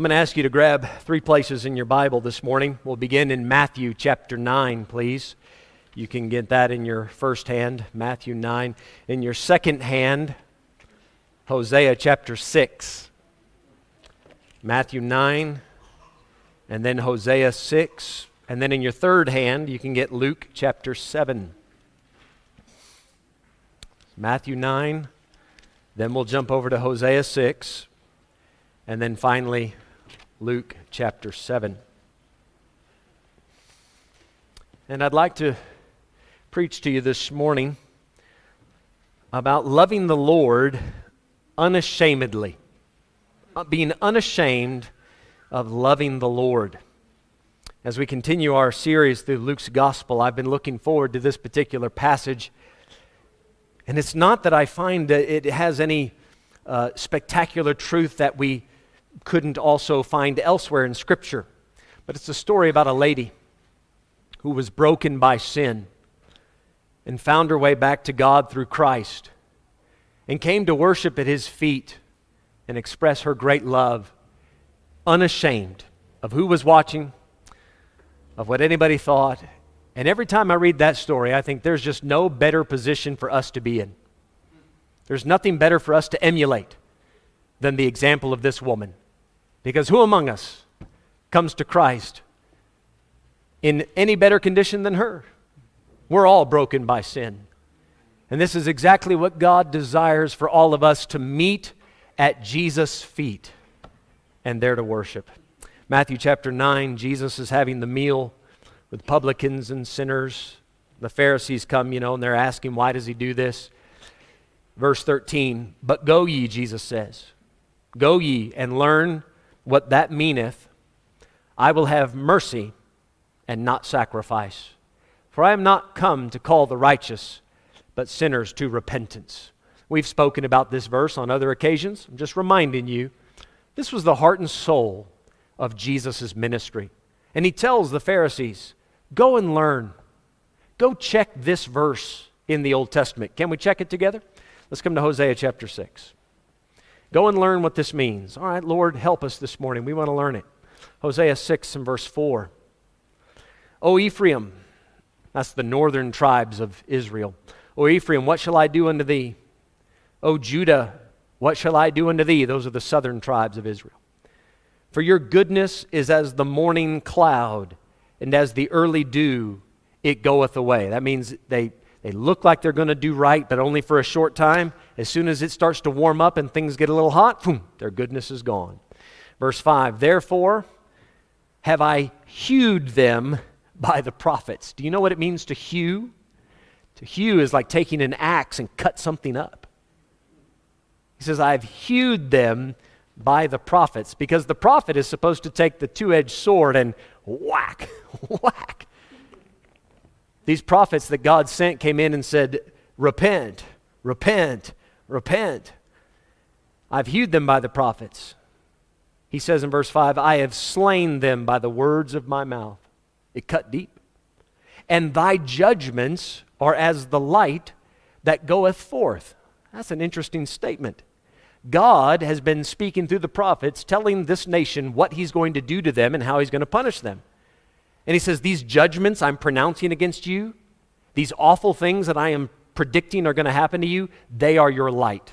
I'm going to ask you to grab three places in your Bible this morning. We'll begin in Matthew chapter 9, please. You can get that in your first hand, Matthew 9. In your second hand, Hosea chapter 6. Matthew 9, and then Hosea 6. And then in your third hand, you can get Luke chapter 7. Matthew 9, then we'll jump over to Hosea 6, and then finally, Luke chapter 7. And I'd like to preach to you this morning about loving the Lord unashamedly, uh, being unashamed of loving the Lord. As we continue our series through Luke's gospel, I've been looking forward to this particular passage. And it's not that I find that it has any uh, spectacular truth that we couldn't also find elsewhere in Scripture, but it's a story about a lady who was broken by sin and found her way back to God through Christ and came to worship at his feet and express her great love, unashamed of who was watching, of what anybody thought. And every time I read that story, I think there's just no better position for us to be in. There's nothing better for us to emulate than the example of this woman. Because who among us comes to Christ in any better condition than her? We're all broken by sin. And this is exactly what God desires for all of us to meet at Jesus' feet and there to worship. Matthew chapter 9, Jesus is having the meal with publicans and sinners. The Pharisees come, you know, and they're asking, why does he do this? Verse 13, but go ye, Jesus says. Go ye and learn what that meaneth. I will have mercy and not sacrifice. For I am not come to call the righteous, but sinners to repentance. We've spoken about this verse on other occasions. I'm just reminding you this was the heart and soul of Jesus' ministry. And he tells the Pharisees, Go and learn. Go check this verse in the Old Testament. Can we check it together? Let's come to Hosea chapter 6. Go and learn what this means. All right, Lord, help us this morning. We want to learn it. Hosea 6 and verse 4. O Ephraim, that's the northern tribes of Israel. O Ephraim, what shall I do unto thee? O Judah, what shall I do unto thee? Those are the southern tribes of Israel. For your goodness is as the morning cloud, and as the early dew, it goeth away. That means they, they look like they're going to do right, but only for a short time. As soon as it starts to warm up and things get a little hot, boom, their goodness is gone. Verse 5 Therefore have I hewed them by the prophets. Do you know what it means to hew? To hew is like taking an axe and cut something up. He says, I've hewed them by the prophets because the prophet is supposed to take the two edged sword and whack, whack. These prophets that God sent came in and said, Repent, repent, repent. I've hewed them by the prophets. He says in verse 5, I have slain them by the words of my mouth. It cut deep. And thy judgments are as the light that goeth forth. That's an interesting statement. God has been speaking through the prophets, telling this nation what he's going to do to them and how he's going to punish them. And he says, These judgments I'm pronouncing against you, these awful things that I am predicting are going to happen to you, they are your light.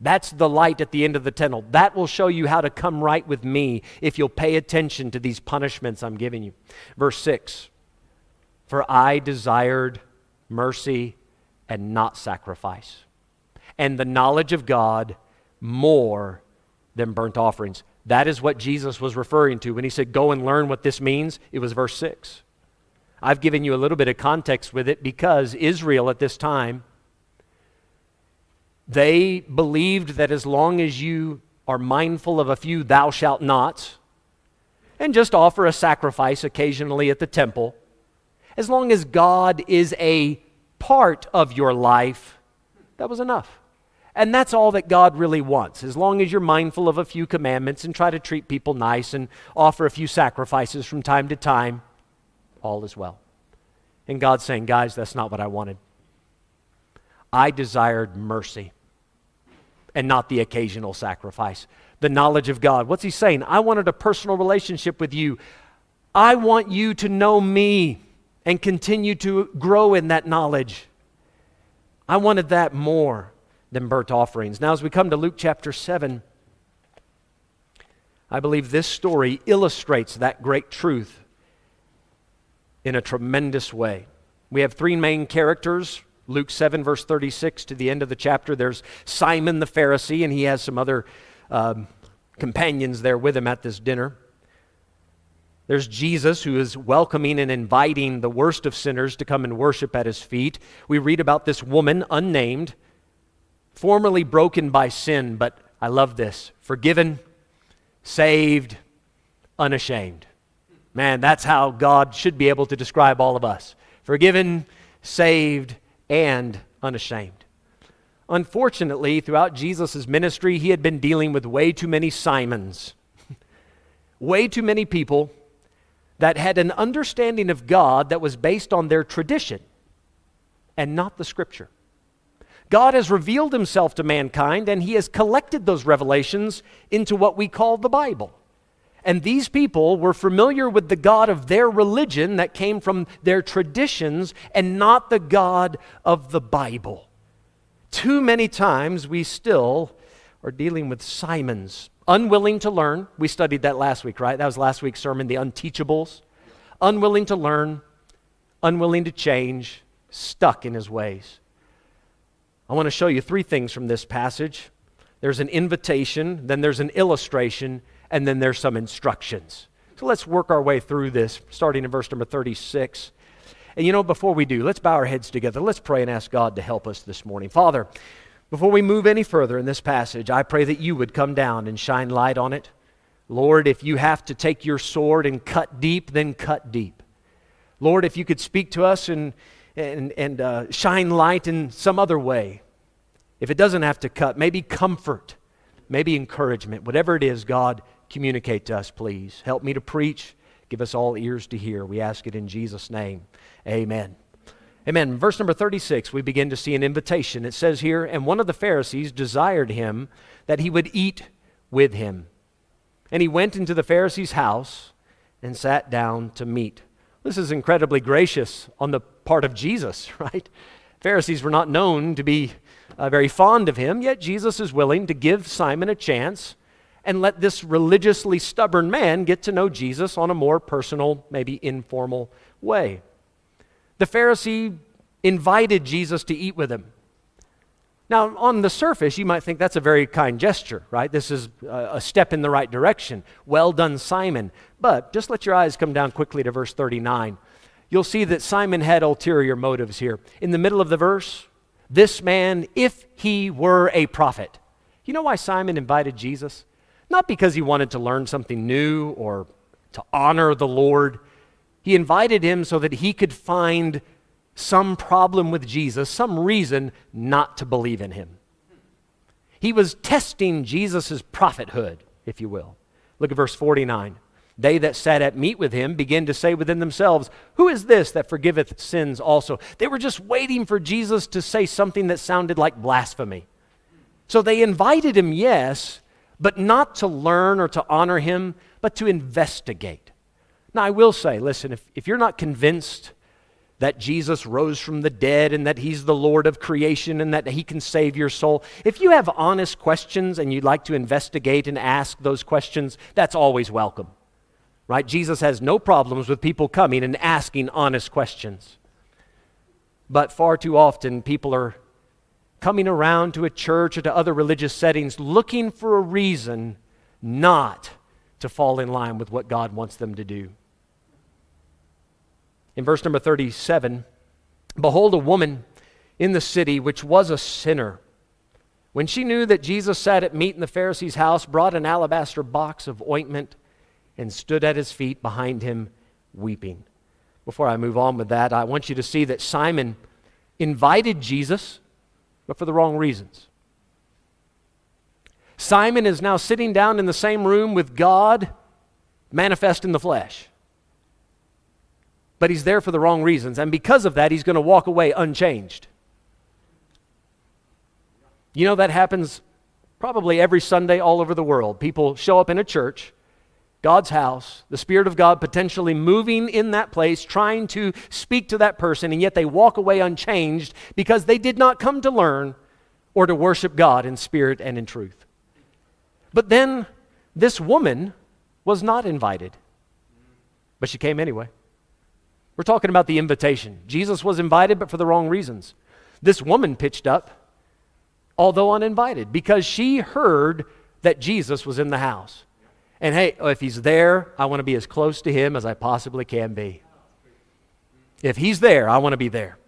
That's the light at the end of the tunnel. That will show you how to come right with me if you'll pay attention to these punishments I'm giving you. Verse 6 For I desired mercy and not sacrifice, and the knowledge of God more than burnt offerings. That is what Jesus was referring to when he said, Go and learn what this means. It was verse 6. I've given you a little bit of context with it because Israel at this time they believed that as long as you are mindful of a few thou shalt nots and just offer a sacrifice occasionally at the temple, as long as God is a part of your life, that was enough. And that's all that God really wants. As long as you're mindful of a few commandments and try to treat people nice and offer a few sacrifices from time to time, all is well. And God's saying, guys, that's not what I wanted. I desired mercy and not the occasional sacrifice. the knowledge of God. What's he saying? I wanted a personal relationship with you. I want you to know me and continue to grow in that knowledge. I wanted that more than burnt offerings. Now, as we come to Luke chapter 7, I believe this story illustrates that great truth in a tremendous way. We have three main characters Luke 7, verse 36 to the end of the chapter. There's Simon the Pharisee, and he has some other um, companions there with him at this dinner. There's Jesus, who is welcoming and inviting the worst of sinners to come and worship at his feet. We read about this woman, unnamed, formerly broken by sin, but I love this forgiven, saved, unashamed. Man, that's how God should be able to describe all of us forgiven, saved, and unashamed. Unfortunately, throughout Jesus' ministry, he had been dealing with way too many Simons, way too many people that had an understanding of God that was based on their tradition and not the scripture. God has revealed himself to mankind and he has collected those revelations into what we call the Bible. And these people were familiar with the God of their religion that came from their traditions and not the God of the Bible. Too many times we still are dealing with Simons, unwilling to learn. We studied that last week, right? That was last week's sermon, the unteachables. Unwilling to learn, unwilling to change, stuck in his ways. I want to show you three things from this passage there's an invitation, then there's an illustration, and then there's some instructions. So let's work our way through this, starting in verse number 36. And you know, before we do, let's bow our heads together. Let's pray and ask God to help us this morning. Father, before we move any further in this passage, I pray that you would come down and shine light on it. Lord, if you have to take your sword and cut deep, then cut deep. Lord, if you could speak to us and, and, and uh, shine light in some other way, if it doesn't have to cut, maybe comfort, maybe encouragement, whatever it is, God, communicate to us, please. Help me to preach. Give us all ears to hear. We ask it in Jesus' name. Amen. Amen. Verse number 36, we begin to see an invitation. It says here, And one of the Pharisees desired him that he would eat with him. And he went into the Pharisee's house and sat down to meat. This is incredibly gracious on the part of Jesus, right? Pharisees were not known to be uh, very fond of him, yet Jesus is willing to give Simon a chance and let this religiously stubborn man get to know Jesus on a more personal, maybe informal way. The Pharisee invited Jesus to eat with him. Now, on the surface, you might think that's a very kind gesture, right? This is a step in the right direction. Well done, Simon. But just let your eyes come down quickly to verse 39. You'll see that Simon had ulterior motives here. In the middle of the verse, this man, if he were a prophet. You know why Simon invited Jesus? Not because he wanted to learn something new or to honor the Lord. He invited him so that he could find some problem with Jesus, some reason not to believe in him. He was testing Jesus' prophethood, if you will. Look at verse 49. They that sat at meat with him began to say within themselves, Who is this that forgiveth sins also? They were just waiting for Jesus to say something that sounded like blasphemy. So they invited him, yes, but not to learn or to honor him, but to investigate. Now, I will say, listen, if, if you're not convinced that Jesus rose from the dead and that he's the Lord of creation and that he can save your soul, if you have honest questions and you'd like to investigate and ask those questions, that's always welcome. Right? Jesus has no problems with people coming and asking honest questions. But far too often, people are coming around to a church or to other religious settings looking for a reason not to fall in line with what God wants them to do. In verse number 37, behold, a woman in the city which was a sinner. When she knew that Jesus sat at meat in the Pharisee's house, brought an alabaster box of ointment and stood at his feet behind him, weeping. Before I move on with that, I want you to see that Simon invited Jesus but for the wrong reasons. Simon is now sitting down in the same room with God manifest in the flesh. But he's there for the wrong reasons. And because of that, he's going to walk away unchanged. You know, that happens probably every Sunday all over the world. People show up in a church, God's house, the Spirit of God potentially moving in that place, trying to speak to that person, and yet they walk away unchanged because they did not come to learn or to worship God in spirit and in truth. But then this woman was not invited, but she came anyway. We're talking about the invitation. Jesus was invited, but for the wrong reasons. This woman pitched up, although uninvited, because she heard that Jesus was in the house. And hey, oh, if he's there, I want to be as close to him as I possibly can be. If he's there, I want to be there.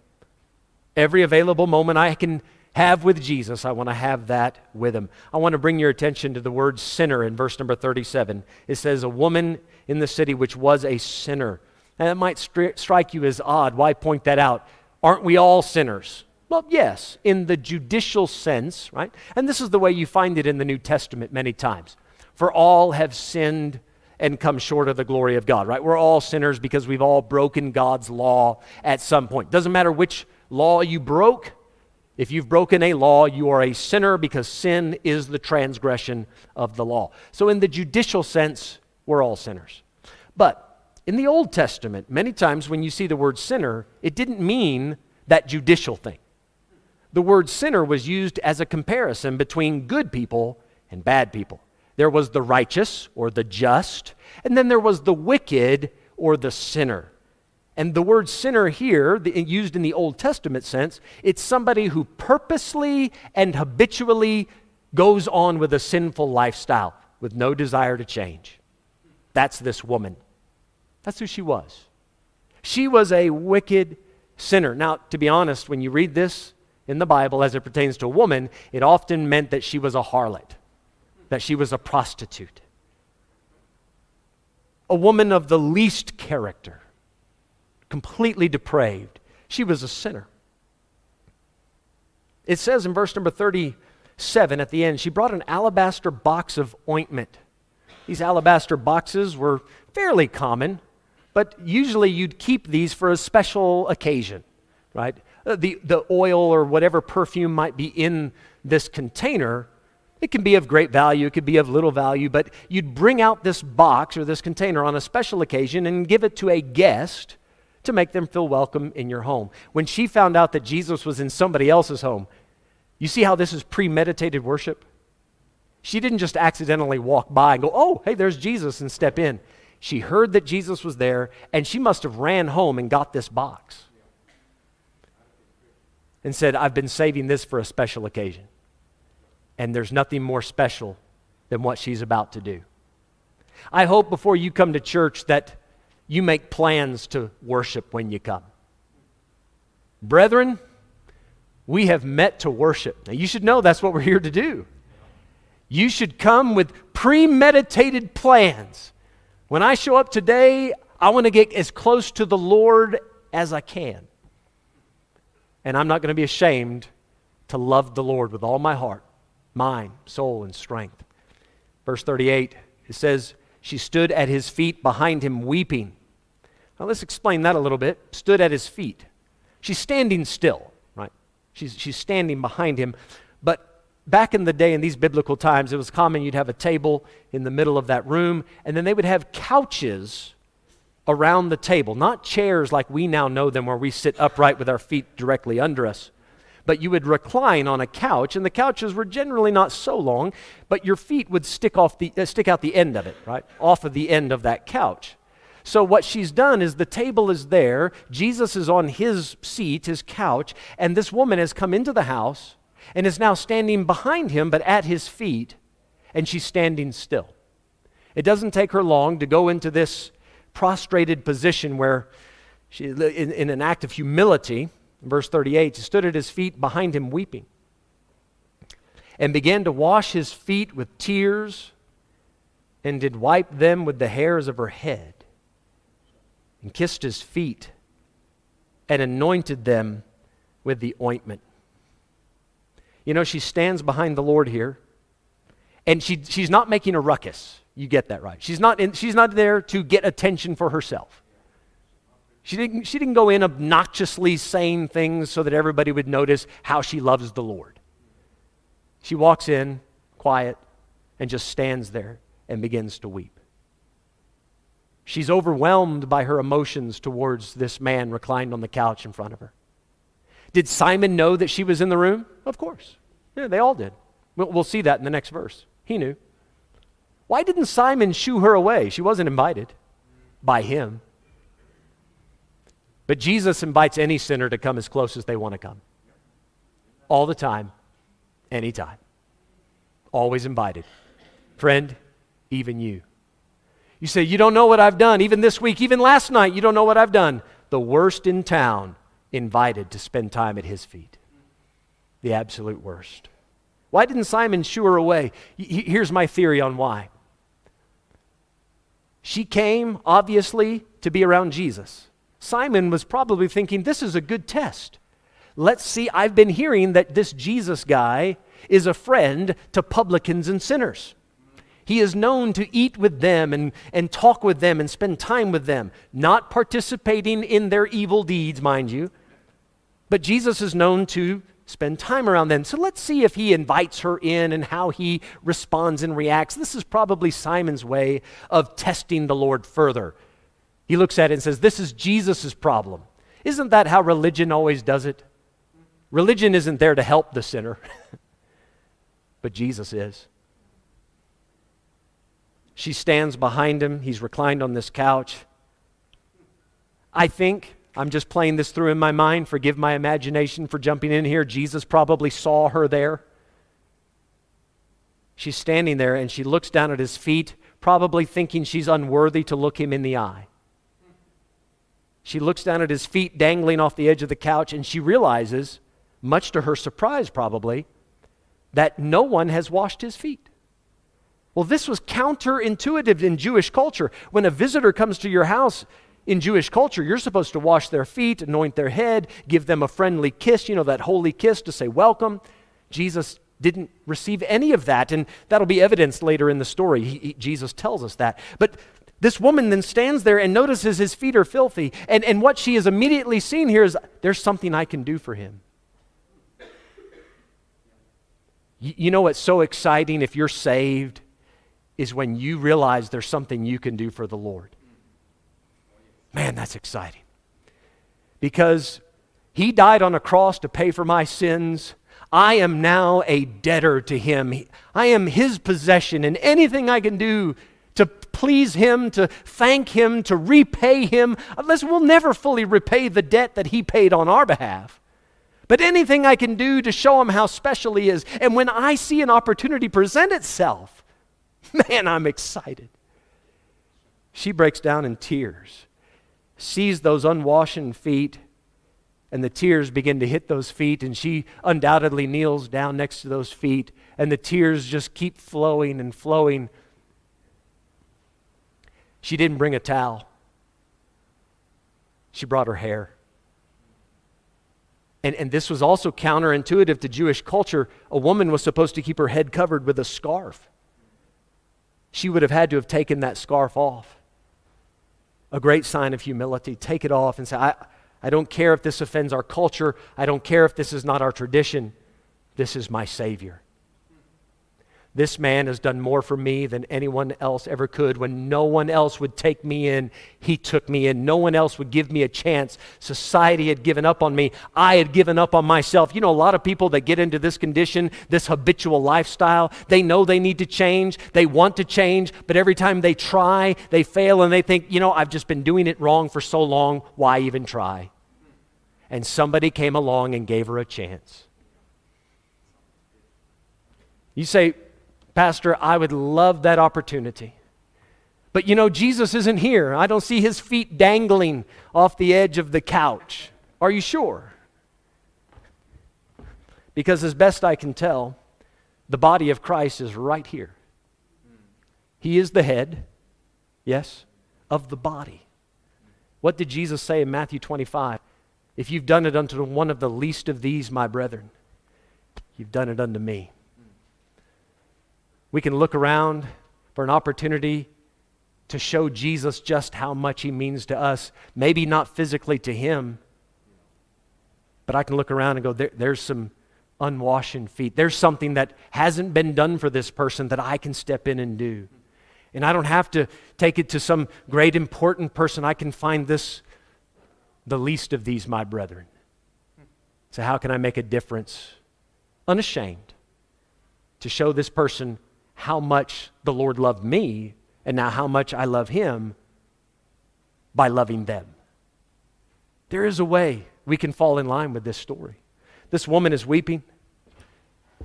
Every available moment I can have with Jesus, I want to have that with him. I want to bring your attention to the word sinner in verse number 37. It says, A woman in the city which was a sinner. And it might stri- strike you as odd. Why point that out? Aren't we all sinners? Well, yes, in the judicial sense, right? And this is the way you find it in the New Testament many times. For all have sinned and come short of the glory of God, right? We're all sinners because we've all broken God's law at some point. Doesn't matter which law you broke, if you've broken a law, you are a sinner because sin is the transgression of the law. So, in the judicial sense, we're all sinners. But in the Old Testament, many times when you see the word sinner, it didn't mean that judicial thing. The word sinner was used as a comparison between good people and bad people. There was the righteous or the just, and then there was the wicked or the sinner. And the word sinner here, used in the Old Testament sense, it's somebody who purposely and habitually goes on with a sinful lifestyle with no desire to change. That's this woman. That's who she was. She was a wicked sinner. Now, to be honest, when you read this in the Bible as it pertains to a woman, it often meant that she was a harlot, that she was a prostitute, a woman of the least character completely depraved. She was a sinner. It says in verse number 37 at the end, she brought an alabaster box of ointment. These alabaster boxes were fairly common, but usually you'd keep these for a special occasion, right? Uh, the, the oil or whatever perfume might be in this container, it can be of great value, it could be of little value, but you'd bring out this box or this container on a special occasion and give it to a guest to make them feel welcome in your home. When she found out that Jesus was in somebody else's home, you see how this is premeditated worship? She didn't just accidentally walk by and go, oh, hey, there's Jesus, and step in. She heard that Jesus was there, and she must have ran home and got this box and said, I've been saving this for a special occasion. And there's nothing more special than what she's about to do. I hope before you come to church that you make plans to worship when you come. Brethren, we have met to worship. Now, you should know that's what we're here to do. You should come with premeditated plans. When I show up today, I want to get as close to the Lord as I can. And I'm not going to be ashamed to love the Lord with all my heart, mind, soul, and strength. Verse 38, it says, She stood at his feet behind him, weeping. Now let's explain that a little bit. Stood at his feet. She's standing still, right? She's, she's standing behind him. But back in the day, in these biblical times, it was common you'd have a table in the middle of that room, and then they would have couches around the table, not chairs like we now know them where we sit upright with our feet directly under us. But you would recline on a couch, and the couches were generally not so long, but your feet would stick, off the, uh, stick out the end of it, right? Off of the end of that couch. So, what she's done is the table is there, Jesus is on his seat, his couch, and this woman has come into the house and is now standing behind him, but at his feet, and she's standing still. It doesn't take her long to go into this prostrated position where she, in, in an act of humility, verse 38, she stood at his feet behind him weeping and began to wash his feet with tears and did wipe them with the hairs of her head and kissed his feet and anointed them with the ointment. You know, she stands behind the Lord here, and she, she's not making a ruckus. You get that right. She's not, in, she's not there to get attention for herself. She didn't, she didn't go in obnoxiously saying things so that everybody would notice how she loves the Lord. She walks in quiet, and just stands there and begins to weep. She's overwhelmed by her emotions towards this man reclined on the couch in front of her. Did Simon know that she was in the room? Of course. Yeah, they all did. We'll, we'll see that in the next verse. He knew. Why didn't Simon shoo her away? She wasn't invited by him. But Jesus invites any sinner to come as close as they want to come. All the time, anytime. Always invited. Friend, even you. You say, You don't know what I've done. Even this week, even last night, you don't know what I've done. The worst in town invited to spend time at his feet. The absolute worst. Why didn't Simon shoo her away? Here's my theory on why. She came, obviously, to be around Jesus. Simon was probably thinking, This is a good test. Let's see, I've been hearing that this Jesus guy is a friend to publicans and sinners. He is known to eat with them and, and talk with them and spend time with them, not participating in their evil deeds, mind you. But Jesus is known to spend time around them. So let's see if he invites her in and how he responds and reacts. This is probably Simon's way of testing the Lord further. He looks at it and says, This is Jesus' problem. Isn't that how religion always does it? Religion isn't there to help the sinner, but Jesus is. She stands behind him. He's reclined on this couch. I think, I'm just playing this through in my mind. Forgive my imagination for jumping in here. Jesus probably saw her there. She's standing there and she looks down at his feet, probably thinking she's unworthy to look him in the eye. She looks down at his feet dangling off the edge of the couch and she realizes, much to her surprise probably, that no one has washed his feet. Well, this was counterintuitive in Jewish culture. When a visitor comes to your house in Jewish culture, you're supposed to wash their feet, anoint their head, give them a friendly kiss, you know, that holy kiss to say welcome. Jesus didn't receive any of that, and that'll be evidenced later in the story. He, he, Jesus tells us that. But this woman then stands there and notices his feet are filthy, and, and what she has immediately seen here is there's something I can do for him. You, know what's so exciting if you're saved? is when you realize there's something you can do for the Lord. Man, that's exciting. Because He died on a cross to pay for my sins. I am now a debtor to Him. I am His possession, and anything I can do please Him, to thank Him, to repay Him, unless we'll never fully repay the debt that He paid on our behalf. But anything I can do to show Him how special He is, and when I see an opportunity present itself, Man, I'm excited. She breaks down in tears, sees those unwashen feet, and the tears begin to hit those feet, and she undoubtedly kneels down next to those feet, and the tears just keep flowing and flowing. She didn't bring a towel, she brought her hair. And, and this was also counterintuitive to Jewish culture. A woman was supposed to keep her head covered with a scarf she would have had to have taken that scarf off. A great sign of humility. Take it off and say, I, I don't care if this offends our culture. I don't care if this is not our tradition. This is my Savior. This man has done more for me than anyone else ever could. When no one else would take me in, he took me in. No one else would give me a chance. Society had given up on me. I had given up on myself. You know, a lot of people that get into this condition, this habitual lifestyle, they know they need to change. They want to change, but every time they try, they fail and they think, you know, I've just been doing it wrong for so long. Why even try? And somebody came along and gave her a chance. You say, Pastor, I would love that opportunity. But you know, Jesus isn't here. I don't see his feet dangling off the edge of the couch. Are you sure? Because, as best I can tell, the body of Christ is right here. He is the head, yes, of the body. What did Jesus say in Matthew 25? If you've done it unto one of the least of these, my brethren, you've done it unto me. We can look around for an opportunity to show Jesus just how much he means to us. Maybe not physically to him, but I can look around and go, there, there's some unwashen feet. There's something that hasn't been done for this person that I can step in and do. And I don't have to take it to some great important person. I can find this, the least of these, my brethren. So, how can I make a difference? Unashamed to show this person how much the Lord loved me and now how much I love him by loving them. There is a way we can fall in line with this story. This woman is weeping,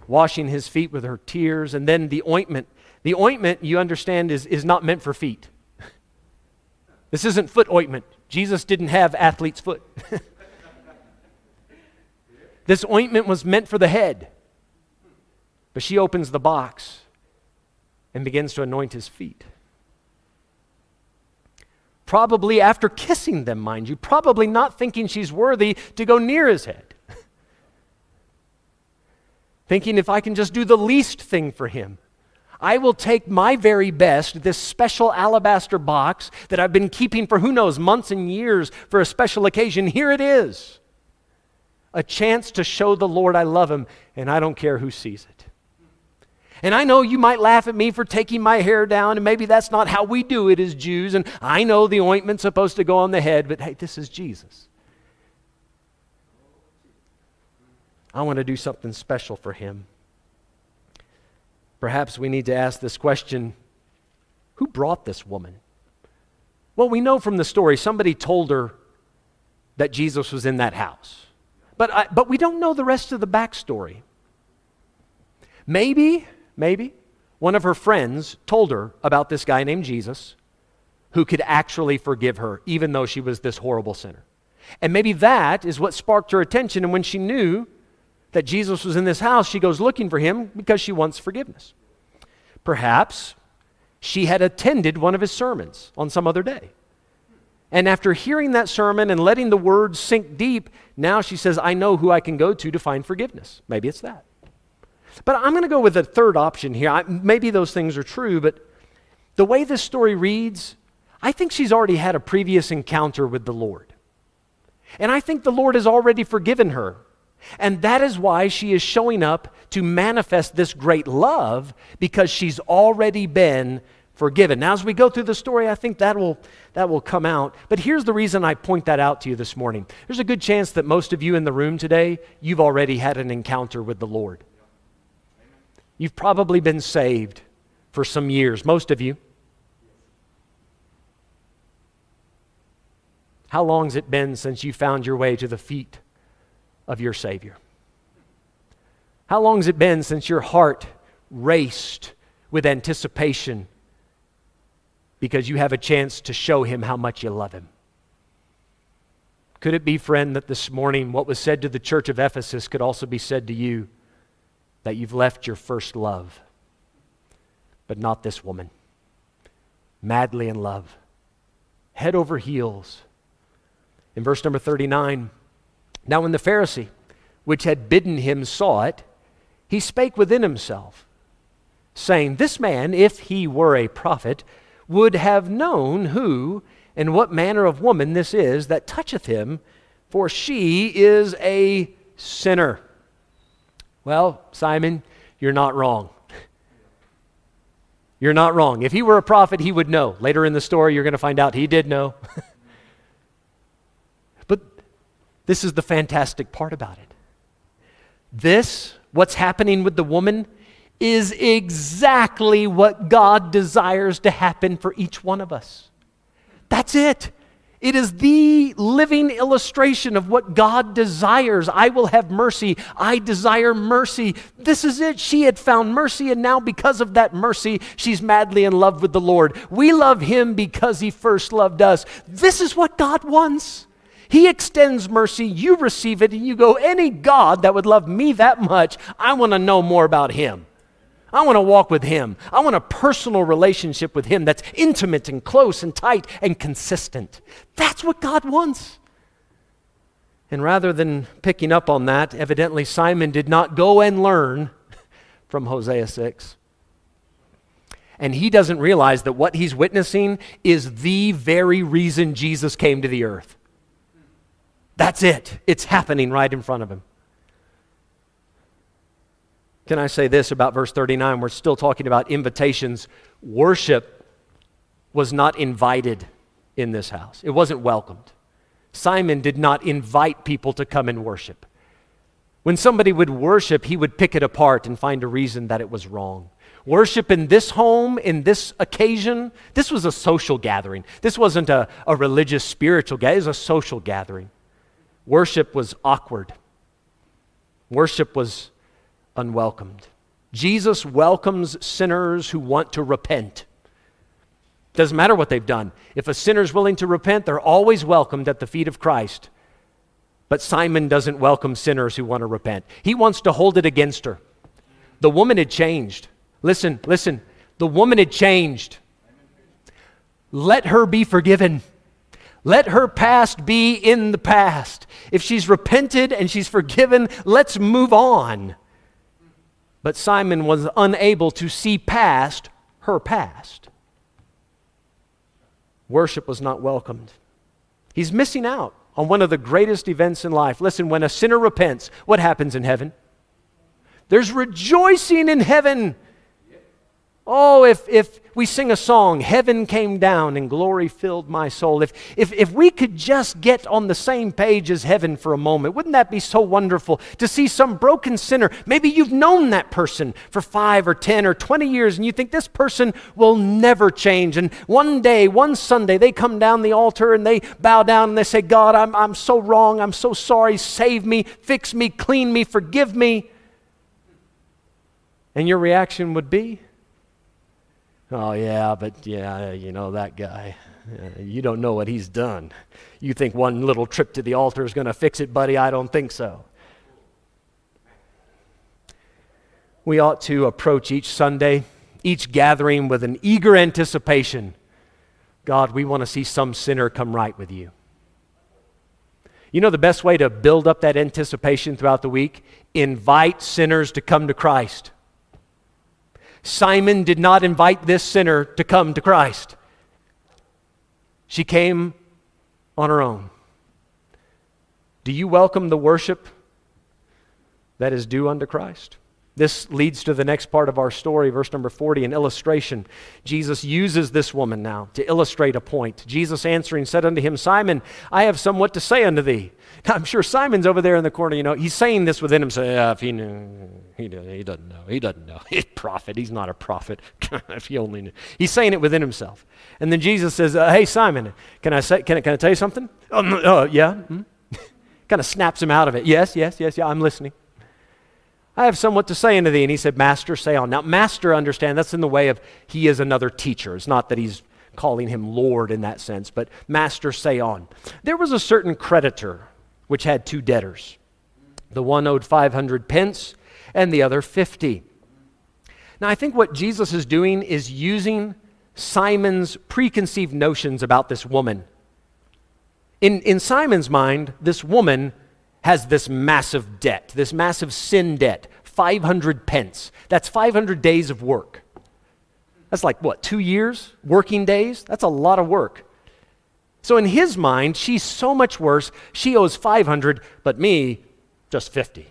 washing his feet with her tears, and then the ointment. The ointment, you understand, is, is not meant for feet. This isn't foot ointment. Jesus didn't have athlete's foot. this ointment was meant for the head. But she opens the box and begins to anoint his feet. Probably after kissing them, mind you, probably not thinking she's worthy to go near his head. thinking if I can just do the least thing for him, I will take my very best, this special alabaster box that I've been keeping for who knows, months and years for a special occasion. Here it is. A chance to show the Lord I love him, and I don't care who sees it. And I know you might laugh at me for taking my hair down, and maybe that's not how we do it as Jews. And I know the ointment's supposed to go on the head, but hey, this is Jesus. I want to do something special for him. Perhaps we need to ask this question who brought this woman? Well, we know from the story somebody told her that Jesus was in that house. But, I, but we don't know the rest of the backstory. Maybe maybe, one of her friends told her about this guy named Jesus who could actually forgive her, even though she was this horrible sinner. And maybe that is what sparked her attention. And when she knew that Jesus was in this house, she goes looking for him because she wants forgiveness. Perhaps she had attended one of his sermons on some other day. And after hearing that sermon and letting the words sink deep, now she says, I know who I can go to to find forgiveness. Maybe it's that. But I'm going to go with a third option here. I, maybe those things are true, but the way this story reads, I think she's already had a previous encounter with the Lord. And I think the Lord has already forgiven her. And that is why she is showing up to manifest this great love because she's already been forgiven. Now, as we go through the story, I think that will, that will come out. But here's the reason I point that out to you this morning. There's a good chance that most of you in the room today, you've already had an encounter with the Lord. You've probably been saved for some years, most of you. How long has it been since you found your way to the feet of your Savior? How long has it been since your heart raced with anticipation because you have a chance to show Him how much you love Him? Could it be, friend, that this morning what was said to the church of Ephesus could also be said to you? That you've left your first love. But not this woman. Madly in love, head over heels. In verse number 39, now when the Pharisee, which had bidden him, saw it, he spake within himself, saying, This man, if he were a prophet, would have known who and what manner of woman this is that toucheth him, for she is a sinner. Well, Simon, you're not wrong. You're not wrong. If he were a prophet, he would know. Later in the story, you're going to find out he did know. but this is the fantastic part about it. This, what's happening with the woman, is exactly what God desires to happen for each one of us. That's it. It is the living illustration of what God desires. I will have mercy. I desire mercy. This is it. She had found mercy, and now because of that mercy, she's madly in love with the Lord. We love Him because He first loved us. This is what God wants. He extends mercy, you receive it, and you go, Any God that would love me that much, I want to know more about Him. I want to walk with Him. I want a personal relationship with Him that's intimate and close and tight and consistent. That's what God wants. And rather than picking up on that, evidently Simon did not go and learn from Hosea 6. And he doesn't realize that what he's witnessing is the very reason Jesus came to the earth. That's it. It's happening right in front of him. Can I say this about verse 39? We're still talking about invitations. Worship was not invited in this house, it wasn't welcomed. Simon did not invite people to come and worship. When somebody would worship, he would pick it apart and find a reason that it was wrong. Worship in this home, in this occasion, this was a social gathering. This wasn't a, a religious, spiritual gathering, it was a social gathering. Worship was awkward, worship was unwelcomed. Jesus welcomes sinners who want to repent. Doesn't matter what they've done. If a sinner's willing to repent, they're always welcomed at the feet of Christ. But Simon doesn't welcome sinners who want to repent. He wants to hold it against her. The woman had changed. Listen, listen. The woman had changed. Let her be forgiven. Let her past be in the past. If she's repented and she's forgiven, let's move on. But Simon was unable to see past her past. Worship was not welcomed. He's missing out on one of the greatest events in life. Listen, when a sinner repents, what happens in heaven? There's rejoicing in heaven. Oh, if, if we sing a song, Heaven came down and glory filled my soul. If, if, if we could just get on the same page as heaven for a moment, wouldn't that be so wonderful to see some broken sinner? Maybe you've known that person for five or 10 or 20 years and you think this person will never change. And one day, one Sunday, they come down the altar and they bow down and they say, God, I'm, I'm so wrong. I'm so sorry. Save me, fix me, clean me, forgive me. And your reaction would be, Oh, yeah, but yeah, you know, that guy. You don't know what he's done. You think one little trip to the altar is going to fix it, buddy? I don't think so. We ought to approach each Sunday, each gathering with an eager anticipation. God, we want to see some sinner come right with you. You know the best way to build up that anticipation throughout the week? Invite sinners to come to Christ. Simon did not invite this sinner to come to Christ. She came on her own. Do you welcome the worship that is due unto Christ? This leads to the next part of our story, verse number 40, an illustration. Jesus uses this woman now to illustrate a point. Jesus answering said unto him, Simon, I have somewhat to say unto thee. Now, I'm sure Simon's over there in the corner, you know, he's saying this within himself. Yeah, if he knew, he, he doesn't know. He doesn't know. He's a prophet. He's not a prophet. if he only knew. He's saying it within himself. And then Jesus says, uh, Hey, Simon, can I, say, can, I, can I tell you something? Um, uh, yeah. Hmm? kind of snaps him out of it. Yes, yes, yes, yeah, I'm listening. I have somewhat to say unto thee. And he said, Master, say on. Now, master, understand, that's in the way of he is another teacher. It's not that he's calling him Lord in that sense, but master, say on. There was a certain creditor which had two debtors. The one owed 500 pence and the other 50. Now, I think what Jesus is doing is using Simon's preconceived notions about this woman. In, in Simon's mind, this woman has this massive debt, this massive sin debt, 500 pence. That's 500 days of work. That's like what, two years? Working days? That's a lot of work. So in his mind, she's so much worse. She owes 500, but me, just 50.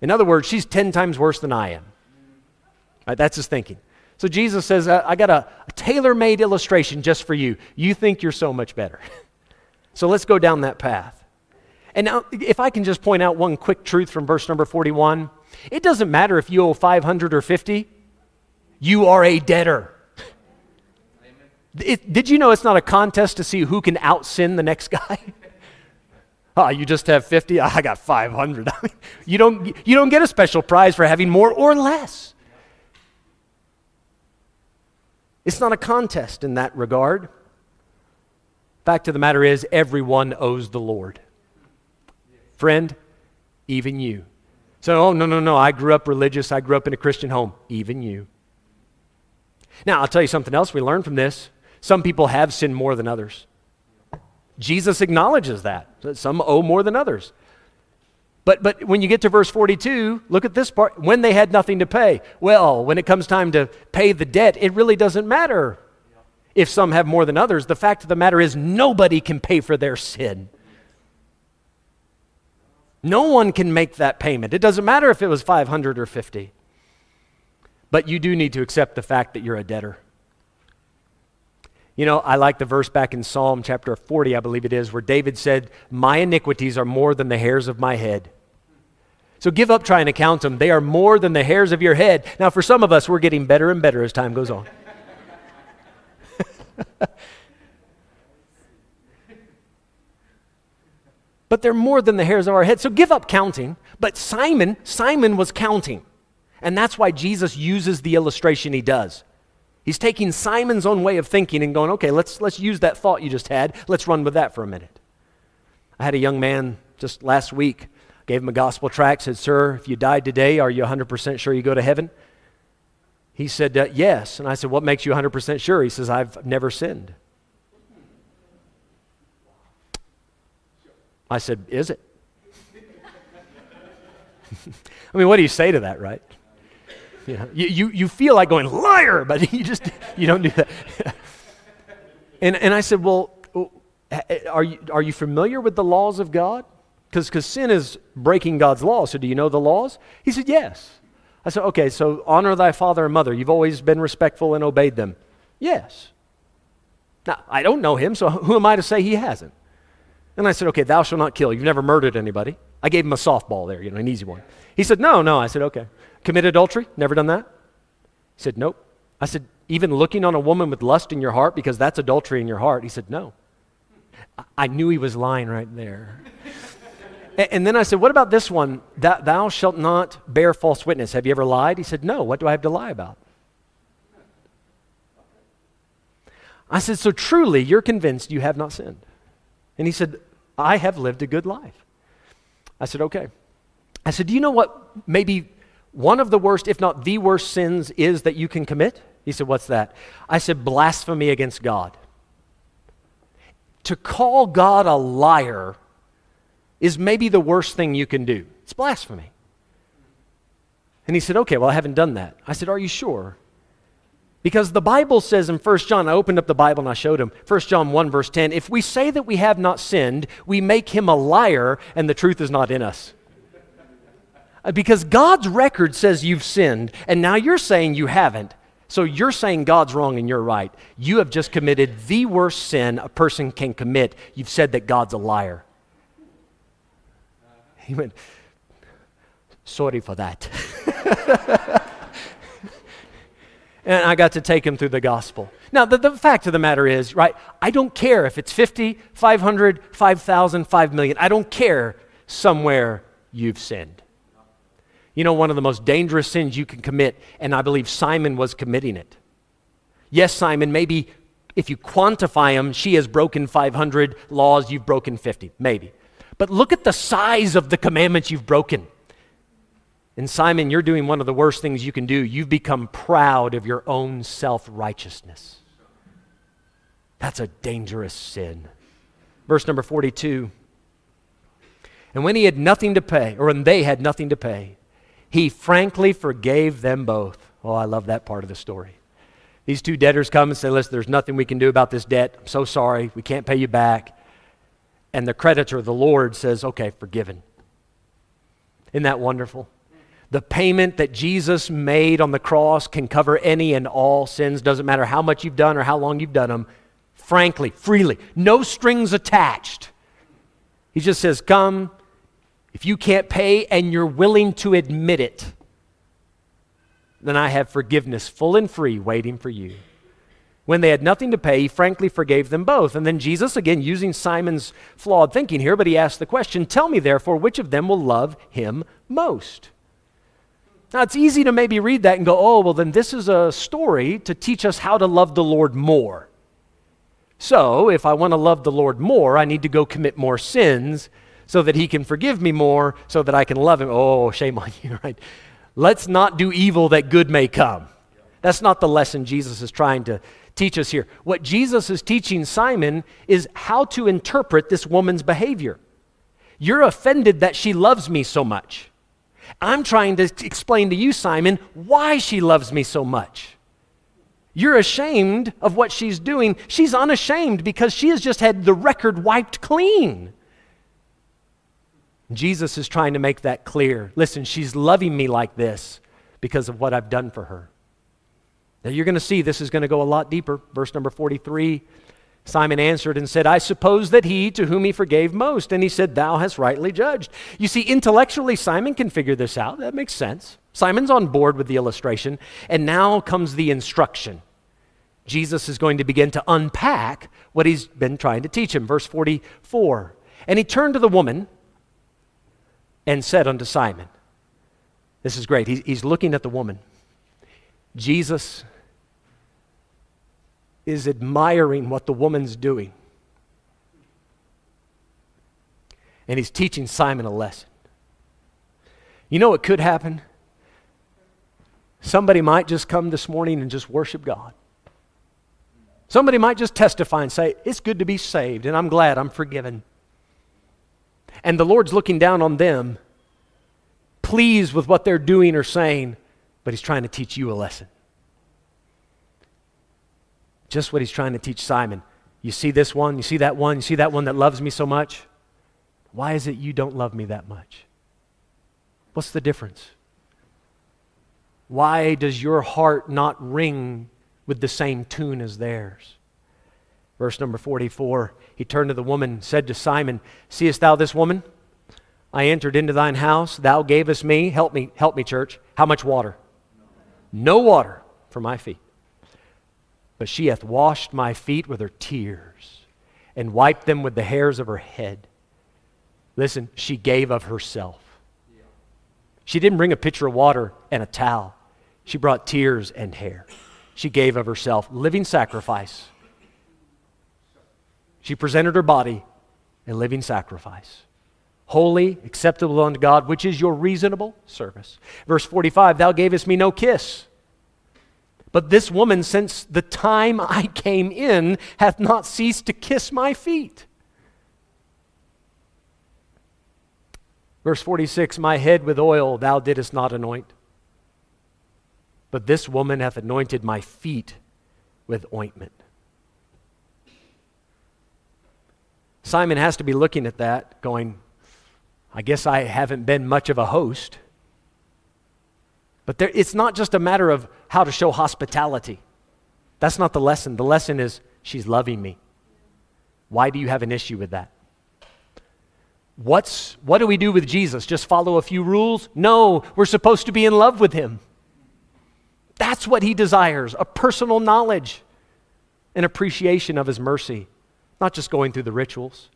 In other words, she's 10 times worse than I am. Right, that's his thinking. So Jesus says, I got a, a tailor made illustration just for you. You think you're so much better. so let's go down that path. And now, if I can just point out one quick truth from verse number 41, it doesn't matter if you owe 500 or 50, you are a debtor. It, did you know it's not a contest to see who can out sin the next guy? oh, you just have 50? Ah, I got 500. you, don't, you don't get a special prize for having more or less. It's not a contest in that regard. Fact of the matter is, everyone owes the Lord. Friend, even you. So, oh, no, no, no, I grew up religious. I grew up in a Christian home. Even you. Now, I'll tell you something else we learned from this. Some people have sinned more than others. Jesus acknowledges that. Some owe more than others. But, but when you get to verse 42, look at this part. When they had nothing to pay. Well, when it comes time to pay the debt, it really doesn't matter if some have more than others. The fact of the matter is, nobody can pay for their sin. No one can make that payment. It doesn't matter if it was 500 or 50. But you do need to accept the fact that you're a debtor. You know, I like the verse back in Psalm chapter 40, I believe it is, where David said, My iniquities are more than the hairs of my head. So give up trying to count them. They are more than the hairs of your head. Now, for some of us, we're getting better and better as time goes on. but they're more than the hairs of our head. So give up counting. But Simon, Simon was counting. And that's why Jesus uses the illustration he does. He's taking Simon's own way of thinking and going, okay, let's, let's use that thought you just had. Let's run with that for a minute. I had a young man just last week, gave him a gospel tract, said, Sir, if you died today, are you 100% sure you go to heaven? He said, uh, Yes. And I said, What makes you 100% sure? He says, I've never sinned. I said, Is it? I mean, what do you say to that, right? You, know, you, you, you feel like going, liar, but you just, you don't do that. and, and I said, well, are you, are you familiar with the laws of God? Because sin is breaking God's law, So do you know the laws? He said, yes. I said, okay, so honor thy father and mother. You've always been respectful and obeyed them. Yes. Now, I don't know him, so who am I to say he hasn't? And I said, okay, thou shalt not kill. You've never murdered anybody. I gave him a softball there, you know, an easy one. He said, no, no. I said, okay. Commit adultery? Never done that? He said, Nope. I said, Even looking on a woman with lust in your heart because that's adultery in your heart? He said, No. I knew he was lying right there. and then I said, What about this one? That thou shalt not bear false witness. Have you ever lied? He said, No. What do I have to lie about? I said, So truly, you're convinced you have not sinned? And he said, I have lived a good life. I said, Okay. I said, Do you know what maybe one of the worst, if not the worst sins is that you can commit? He said, What's that? I said, Blasphemy against God. To call God a liar is maybe the worst thing you can do. It's blasphemy. And he said, Okay, well, I haven't done that. I said, Are you sure? Because the Bible says in 1 John, I opened up the Bible and I showed him, 1 John 1, verse 10, if we say that we have not sinned, we make him a liar and the truth is not in us. Uh, because God's record says you've sinned, and now you're saying you haven't. So you're saying God's wrong and you're right. You have just committed the worst sin a person can commit. You've said that God's a liar. He went, Sorry for that. and I got to take him through the gospel. Now, the, the fact of the matter is, right, I don't care if it's 50, 500, 5,000, 5 million. I don't care somewhere you've sinned. You know, one of the most dangerous sins you can commit, and I believe Simon was committing it. Yes, Simon, maybe if you quantify him, she has broken 500 laws, you've broken 50, maybe. But look at the size of the commandments you've broken. And Simon, you're doing one of the worst things you can do. You've become proud of your own self righteousness. That's a dangerous sin. Verse number 42. And when he had nothing to pay, or when they had nothing to pay, he frankly forgave them both. Oh, I love that part of the story. These two debtors come and say, Listen, there's nothing we can do about this debt. I'm so sorry. We can't pay you back. And the creditor, the Lord, says, Okay, forgiven. Isn't that wonderful? The payment that Jesus made on the cross can cover any and all sins. Doesn't matter how much you've done or how long you've done them. Frankly, freely, no strings attached. He just says, Come, if you can't pay and you're willing to admit it, then I have forgiveness full and free waiting for you. When they had nothing to pay, he frankly forgave them both. And then Jesus, again, using Simon's flawed thinking here, but he asked the question Tell me, therefore, which of them will love him most? Now, it's easy to maybe read that and go, oh, well, then this is a story to teach us how to love the Lord more. So, if I want to love the Lord more, I need to go commit more sins so that he can forgive me more, so that I can love him. Oh, shame on you, right? Let's not do evil that good may come. That's not the lesson Jesus is trying to teach us here. What Jesus is teaching Simon is how to interpret this woman's behavior. You're offended that she loves me so much. I'm trying to explain to you, Simon, why she loves me so much. You're ashamed of what she's doing. She's unashamed because she has just had the record wiped clean. Jesus is trying to make that clear. Listen, she's loving me like this because of what I've done for her. Now you're going to see this is going to go a lot deeper. Verse number 43 Simon answered and said, I suppose that he to whom he forgave most. And he said, Thou hast rightly judged. You see, intellectually, Simon can figure this out. That makes sense. Simon's on board with the illustration. And now comes the instruction. Jesus is going to begin to unpack what he's been trying to teach him. Verse 44 And he turned to the woman and said unto Simon, This is great. He's, looking at the woman. Jesus is admiring what the woman's doing. And he's teaching Simon a lesson. You know what could happen? Somebody might just come this morning and just worship God. Somebody might just testify and say, It's good to be saved, and I'm glad I'm forgiven. And the Lord's looking down on them, pleased with what they're doing or saying, but He's trying to teach you a lesson. Just what he's trying to teach Simon. You see this one, you see that one, you see that one that loves me so much? Why is it you don't love me that much? What's the difference? Why does your heart not ring with the same tune as theirs? Verse number 44 He turned to the woman, said to Simon, Seest thou this woman? I entered into thine house, thou gavest me, help me, help me, church, how much water? No water for my feet. But she hath washed my feet with her tears and wiped them with the hairs of her head. Listen, she gave of herself. She didn't bring a pitcher of water and a towel, she brought tears and hair. She gave of herself, living sacrifice. She presented her body a living sacrifice holy, acceptable unto God, which is your reasonable service. Verse 45 Thou gavest me no kiss. But this woman, since the time I came in, hath not ceased to kiss my feet. Verse 46 My head with oil thou didst not anoint, but this woman hath anointed my feet with ointment. Simon has to be looking at that, going, I guess I haven't been much of a host. But there, it's not just a matter of how to show hospitality. That's not the lesson. The lesson is she's loving me. Why do you have an issue with that? What's, what do we do with Jesus? Just follow a few rules? No, we're supposed to be in love with him. That's what he desires a personal knowledge, an appreciation of his mercy, not just going through the rituals.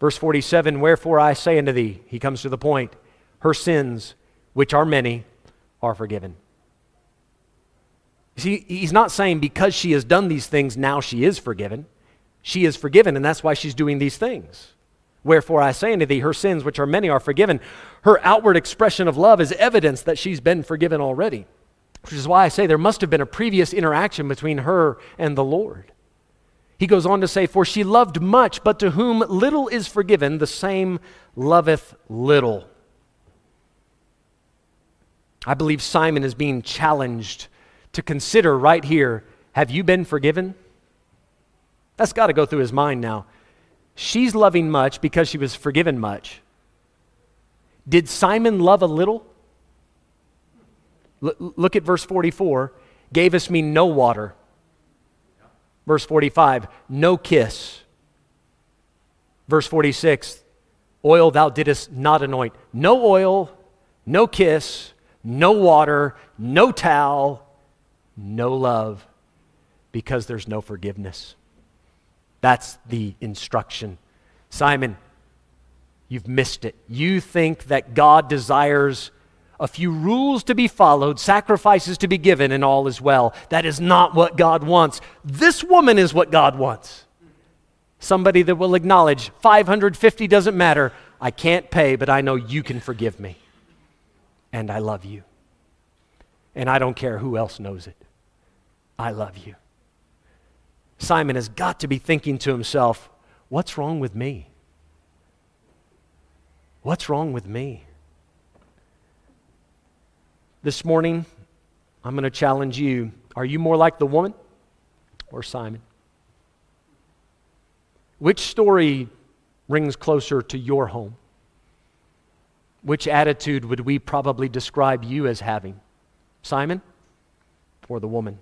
Verse 47 Wherefore I say unto thee, he comes to the point, her sins, which are many, are forgiven. See, he's not saying because she has done these things, now she is forgiven. She is forgiven, and that's why she's doing these things. Wherefore I say unto thee, her sins, which are many, are forgiven. Her outward expression of love is evidence that she's been forgiven already, which is why I say there must have been a previous interaction between her and the Lord. He goes on to say, For she loved much, but to whom little is forgiven, the same loveth little. I believe Simon is being challenged to consider right here have you been forgiven? That's got to go through his mind now. She's loving much because she was forgiven much. Did Simon love a little? L- look at verse 44. Gave us me no water. Verse 45, no kiss. Verse 46, oil thou didst not anoint. No oil, no kiss, no water, no towel, no love, because there's no forgiveness. That's the instruction. Simon, you've missed it. You think that God desires a few rules to be followed, sacrifices to be given, and all is well. That is not what God wants. This woman is what God wants. Somebody that will acknowledge 550 doesn't matter. I can't pay, but I know you can forgive me and I love you. And I don't care who else knows it. I love you. Simon has got to be thinking to himself, what's wrong with me? What's wrong with me? This morning, I'm going to challenge you. Are you more like the woman or Simon? Which story rings closer to your home? Which attitude would we probably describe you as having? Simon or the woman?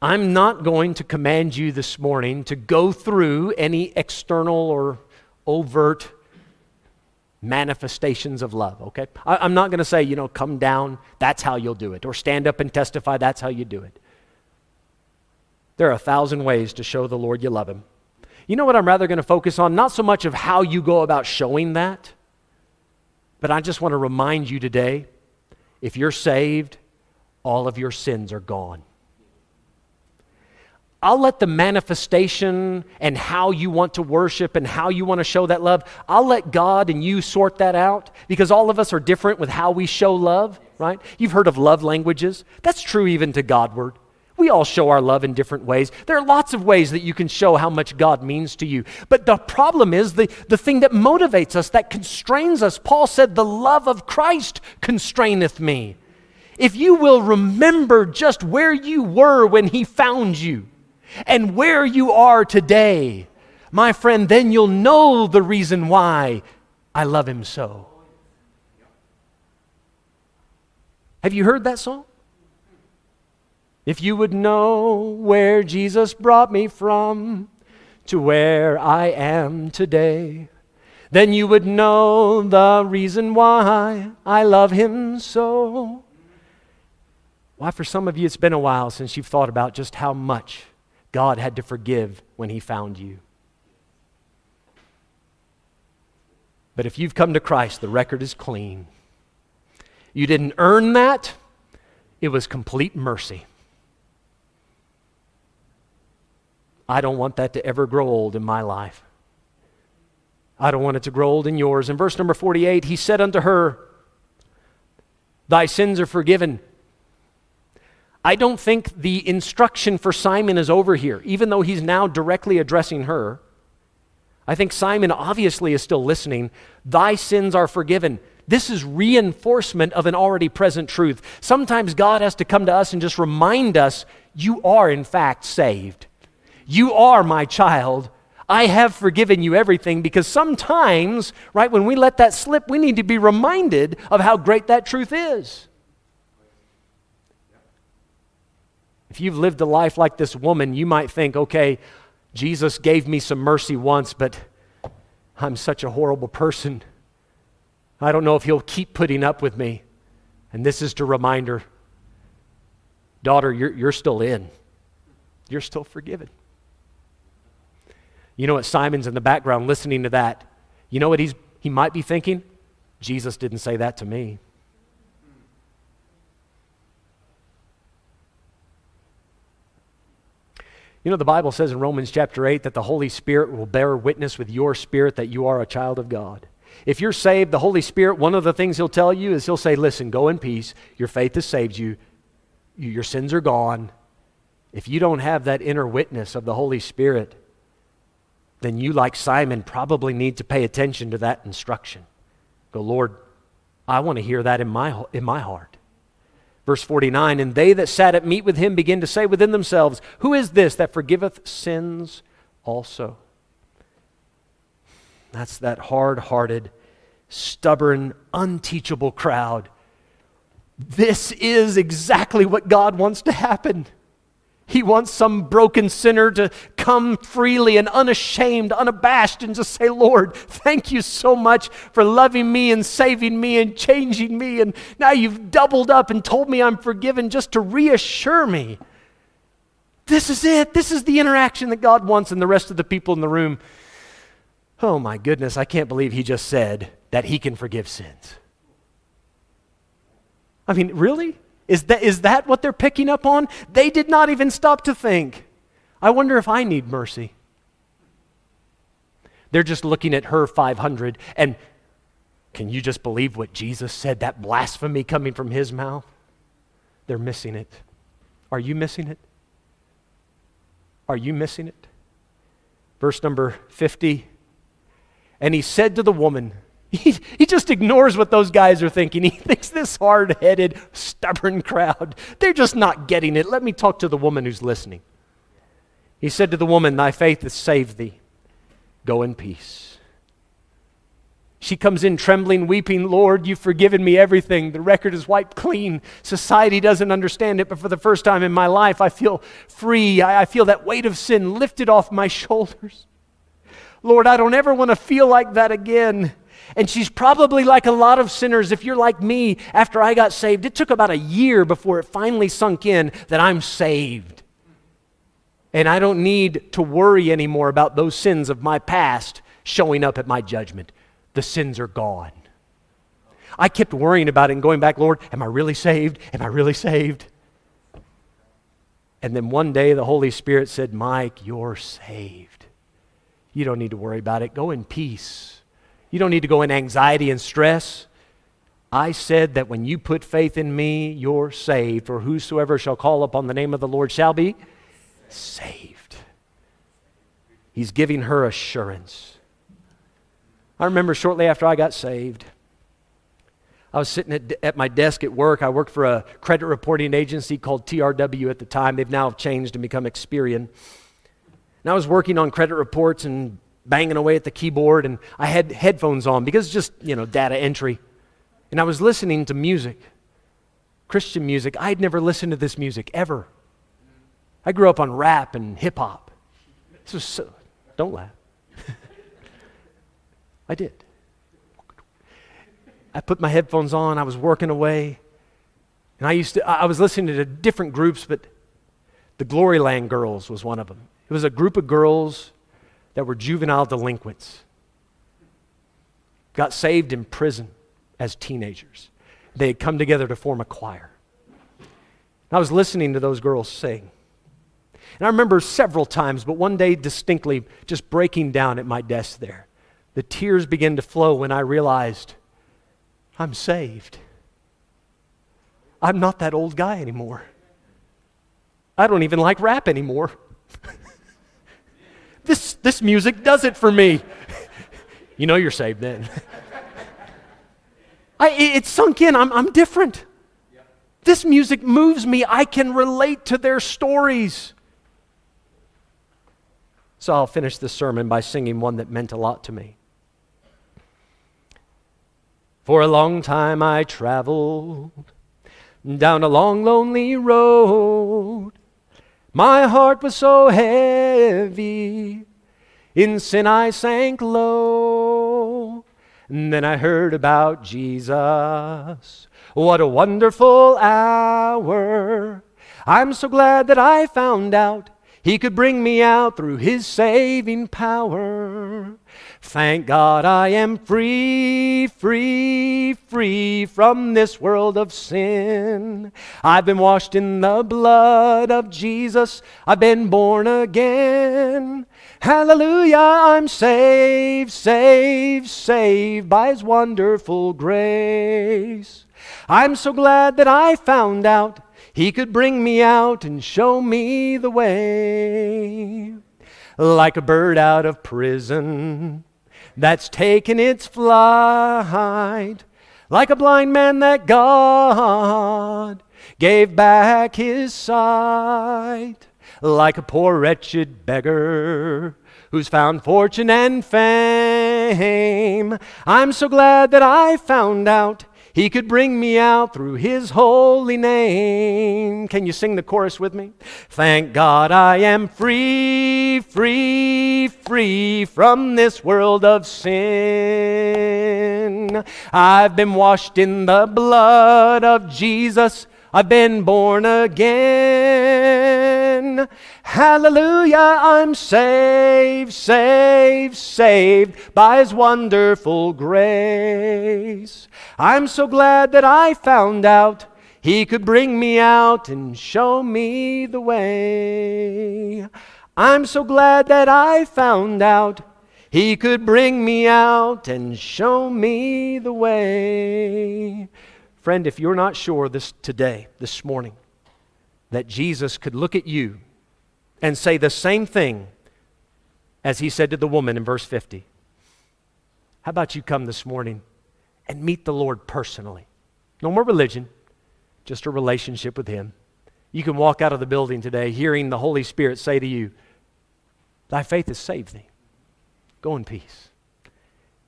I'm not going to command you this morning to go through any external or overt manifestations of love, okay? I, am not going to say, you know, come down, that's how you'll do it, or stand up and testify, that's how you do it. There are a thousand ways to show the Lord you love him. You know what I'm rather going to focus on? Not so much of how you go about showing that, but I just want to remind you today if you're saved, all of your sins are gone. I'll let the manifestation and how you want to worship and how you want to show that love, I'll let God and you sort that out because all of us are different with how we show love, right? You've heard of love languages. That's true even to Godward. We all show our love in different ways. There are lots of ways that you can show how much God means to you. But the problem is the, the thing that motivates us, that constrains us. Paul said, The love of Christ constraineth me. If you will remember just where you were when he found you, and where you are today, my friend, then you'll know the reason why I love him so. Have you heard that song? If you would know where Jesus brought me from to where I am today, then you would know the reason why I love him so. Why, for some of you, it's been a while since you've thought about just how much God had to forgive when he found you. But if you've come to Christ, the record is clean. You didn't earn that, it was complete mercy. I don't want that to ever grow old in my life. I don't want it to grow old in yours. In verse number 48, he said unto her, Thy sins are forgiven. I don't think the instruction for Simon is over here, even though he's now directly addressing her. I think Simon obviously is still listening. Thy sins are forgiven. This is reinforcement of an already present truth. Sometimes God has to come to us and just remind us you are, in fact, saved. You are my child. I have forgiven you everything because sometimes, right, when we let that slip, we need to be reminded of how great that truth is. If you've lived a life like this woman, you might think, okay, Jesus gave me some mercy once, but I'm such a horrible person. I don't know if he'll keep putting up with me. And this is to remind her daughter, you're, you're still in, you're still forgiven. You know what? Simon's in the background listening to that. You know what he's, he might be thinking? Jesus didn't say that to me. You know, the Bible says in Romans chapter 8 that the Holy Spirit will bear witness with your spirit that you are a child of God. If you're saved, the Holy Spirit, one of the things He'll tell you is He'll say, Listen, go in peace. Your faith has saved you. Your sins are gone. If you don't have that inner witness of the Holy Spirit, then you, like Simon, probably need to pay attention to that instruction. Go, Lord, I want to hear that in my, in my heart. Verse 49 And they that sat at meat with him begin to say within themselves, Who is this that forgiveth sins also? That's that hard hearted, stubborn, unteachable crowd. This is exactly what God wants to happen. He wants some broken sinner to come freely and unashamed, unabashed, and just say, Lord, thank you so much for loving me and saving me and changing me. And now you've doubled up and told me I'm forgiven just to reassure me. This is it. This is the interaction that God wants, and the rest of the people in the room. Oh my goodness, I can't believe He just said that He can forgive sins. I mean, really? Is that, is that what they're picking up on? They did not even stop to think. I wonder if I need mercy. They're just looking at her 500 and can you just believe what Jesus said? That blasphemy coming from his mouth? They're missing it. Are you missing it? Are you missing it? Verse number 50. And he said to the woman, he, he just ignores what those guys are thinking. He thinks this hard headed, stubborn crowd, they're just not getting it. Let me talk to the woman who's listening. He said to the woman, Thy faith has saved thee. Go in peace. She comes in trembling, weeping, Lord, you've forgiven me everything. The record is wiped clean. Society doesn't understand it, but for the first time in my life, I feel free. I, I feel that weight of sin lifted off my shoulders. Lord, I don't ever want to feel like that again. And she's probably like a lot of sinners. If you're like me, after I got saved, it took about a year before it finally sunk in that I'm saved. And I don't need to worry anymore about those sins of my past showing up at my judgment the sins are gone. I kept worrying about it and going back, Lord, am I really saved? Am I really saved? And then one day the Holy Spirit said, Mike, you're saved. You don't need to worry about it. Go in peace. You don't need to go in anxiety and stress. I said that when you put faith in me, you're saved. For whosoever shall call upon the name of the Lord shall be saved. He's giving her assurance. I remember shortly after I got saved, I was sitting at, at, my desk at work. I worked for a credit reporting agency called TRW at the time. They've now changed and become Experian. And I was working on credit reports and banging away at the keyboard, and I had headphones on because just, you know, data entry. And I was listening to music, Christian music. I'd never listened to this music ever. I grew up on rap and hip hop. So, don't laugh. I did. I put my headphones on, I was working away, and I used to, I was listening to different groups, but the Gloryland Girls was one of them. It was a group of girls that were juvenile delinquents, got saved in prison as teenagers. They had come together to form a choir. And I was listening to those girls sing. And I remember several times, but one day distinctly, just breaking down at my desk there the tears began to flow when I realized I'm saved. I'm not that old guy anymore. I don't even like rap anymore. this, this music does it for me. you know you're saved then. I, it sunk in. I'm, I'm different. This music moves me. I can relate to their stories. So I'll finish this sermon by singing one that meant a lot to me. For a long time I traveled down a long, lonely road. My heart was so heavy, in sin I sank low. And then I heard about Jesus. What a wonderful hour! I'm so glad that I found out he could bring me out through His saving power. Thank God I am free, free, free from this world of sin. I've been washed in the blood of Jesus. I've been born again. Hallelujah, I'm saved, saved, saved by His wonderful grace. I'm so glad that I found out he could bring me out and show me the way. Like a bird out of prison that's taken its flight. Like a blind man that God gave back his sight. Like a poor wretched beggar who's found fortune and fame. I'm so glad that I found out he could bring me out through His holy name. Can you sing the chorus with me? Thank God I am free, free, free from this world of sin. I've been washed in the blood of Jesus. I've been born again. Hallelujah, I'm saved, saved, saved by His wonderful grace. I'm so glad that I found out He could bring me out and show me the way. I'm so glad that I found out He could bring me out and show me the way. Friend, if you're not sure this today, this morning, that Jesus could look at you and say the same thing as he said to the woman in verse 50. How about you come this morning and meet the Lord personally? No more religion, just a relationship with him. You can walk out of the building today hearing the Holy Spirit say to you, Thy faith has saved thee. Go in peace.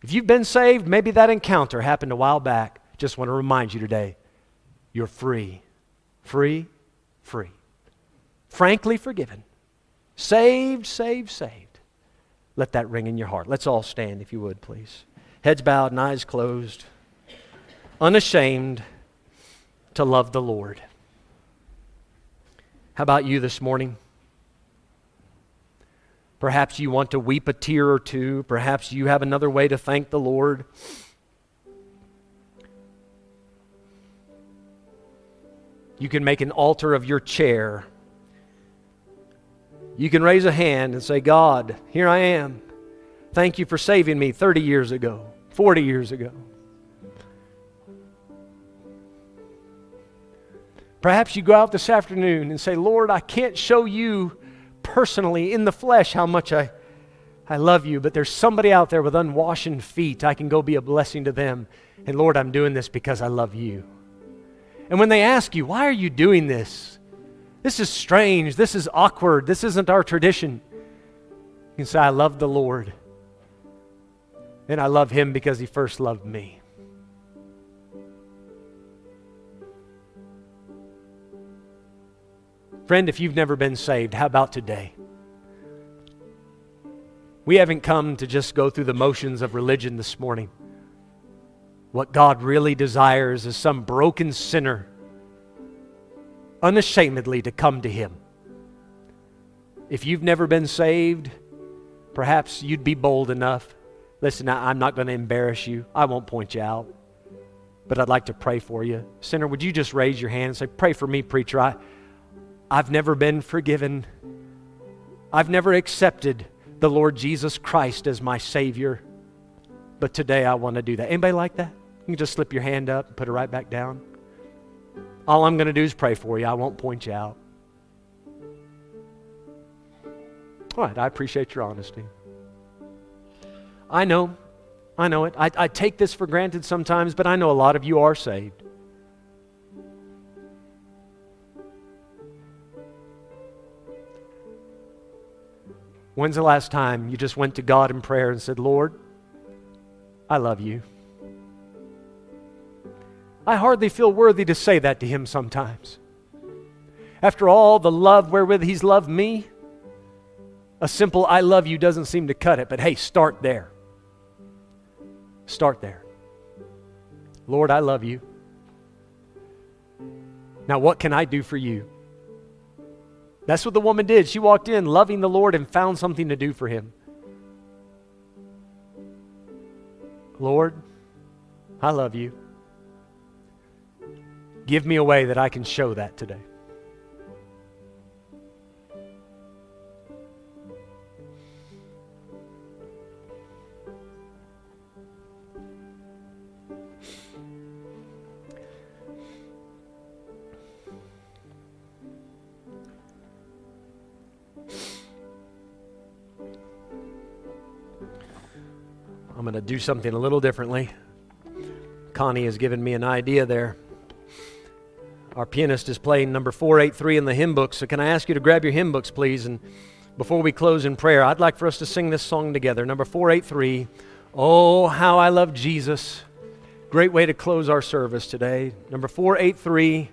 If you've been saved, maybe that encounter happened a while back. Just want to remind you today you're free. Free, free. Frankly forgiven. Saved, saved, saved. Let that ring in your heart. Let's all stand, if you would, please. Heads bowed and eyes closed. Unashamed to love the Lord. How about you this morning? Perhaps you want to weep a tear or two. Perhaps you have another way to thank the Lord. You can make an altar of your chair. You can raise a hand and say, God, here I am. Thank you for saving me 30 years ago, 40 years ago. Perhaps you go out this afternoon and say, Lord, I can't show you personally in the flesh how much I, I love you, but there's somebody out there with unwashen feet. I can go be a blessing to them. And Lord, I'm doing this because I love you. And when they ask you, why are you doing this? This is strange. This is awkward. This isn't our tradition. You can say, I love the Lord. And I love him because he first loved me. Friend, if you've never been saved, how about today? We haven't come to just go through the motions of religion this morning. What God really desires is some broken sinner unashamedly to come to Him. If you've never been saved, perhaps you'd be bold enough. Listen, I'm not going to embarrass you, I won't point you out. But I'd like to pray for you. Sinner, would you just raise your hand and say, Pray for me, preacher? I, I've never been forgiven. I've never accepted the Lord Jesus Christ as my Savior. But today I want to do that. Anybody like that? You can just slip your hand up and put it right back down. All I'm going to do is pray for you. I won't point you out. All right, I appreciate your honesty. I know, I know it. I, I take this for granted sometimes, but I know a lot of you are saved. When's the last time you just went to God in prayer and said, Lord, I love you? I hardly feel worthy to say that to Him sometimes. After all the love wherewith He's loved me, a simple I love you doesn't seem to cut it, but hey, start there. Start there. Lord, I love you. Now, what can I do for you? That's what the woman did. She walked in loving the Lord and found something to do for him. Lord, I love you. Give me a way that I can show that today. I'm going to do something a little differently. Connie has given me an idea there. Our pianist is playing number 483 in the hymn book, so can I ask you to grab your hymn books, please? And before we close in prayer, I'd like for us to sing this song together. Number 483, Oh, How I Love Jesus. Great way to close our service today. Number 483,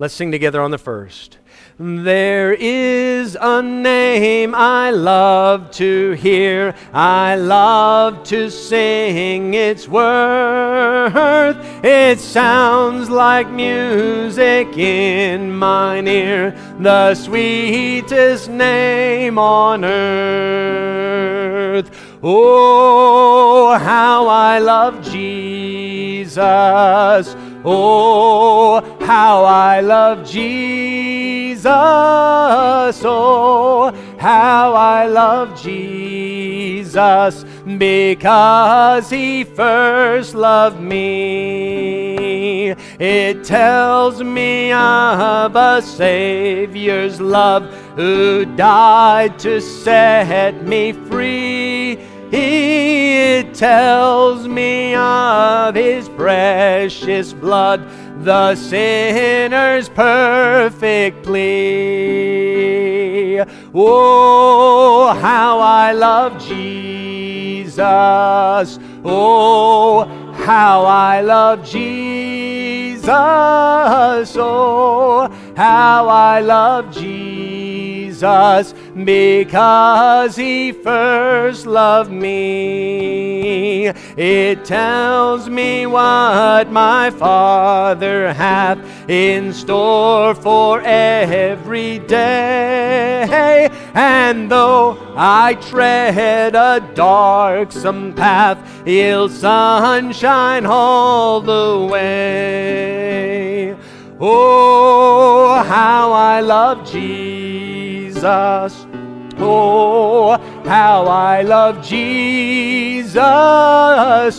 let's sing together on the first. There is a name I love to hear, I love to sing its worth. It sounds like music in mine ear, the sweetest name on earth. Oh, how I love Jesus. Oh, how I love Jesus. Oh, how I love Jesus because he first loved me. It tells me of a Savior's love who died to set me free. It tells me of his precious blood, the sinner's perfect plea. Oh, how I love. Jesus. Oh, how I love Jesus. Oh, how I love Jesus because he first loved me. It tells me what my Father hath in store for every day. And though I tread a darksome path, ill sunshine all the way. Oh, how I love Jesus. Oh, how I love Jesus.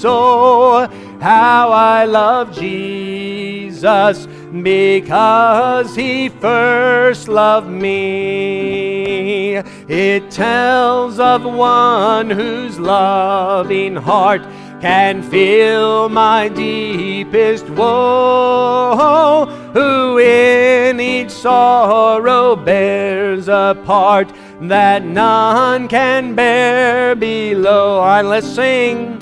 Oh, how I love Jesus because he first loved me. It tells of one whose loving heart can feel my deepest woe, who in each sorrow bears a part that none can bear below. Right, let's sing.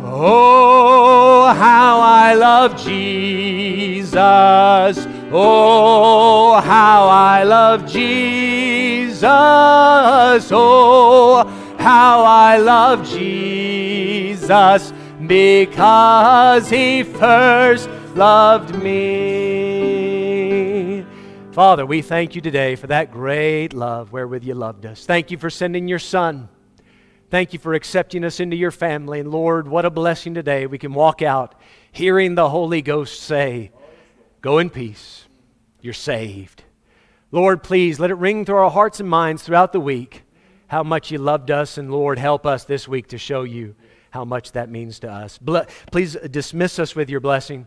Oh, how I love Jesus. Oh, how I love Jesus. Oh, how I love Jesus because he first loved me. Father, we thank you today for that great love wherewith you loved us. Thank you for sending your Son. Thank you for accepting us into your family. And Lord, what a blessing today. We can walk out hearing the Holy Ghost say, Go in peace. You're saved. Lord, please let it ring through our hearts and minds throughout the week how much you loved us. And Lord, help us this week to show you how much that means to us. please dismiss us with your blessing.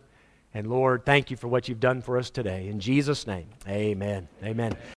And Lord, thank you for what you've done for us today. In Jesus' name, amen. Amen.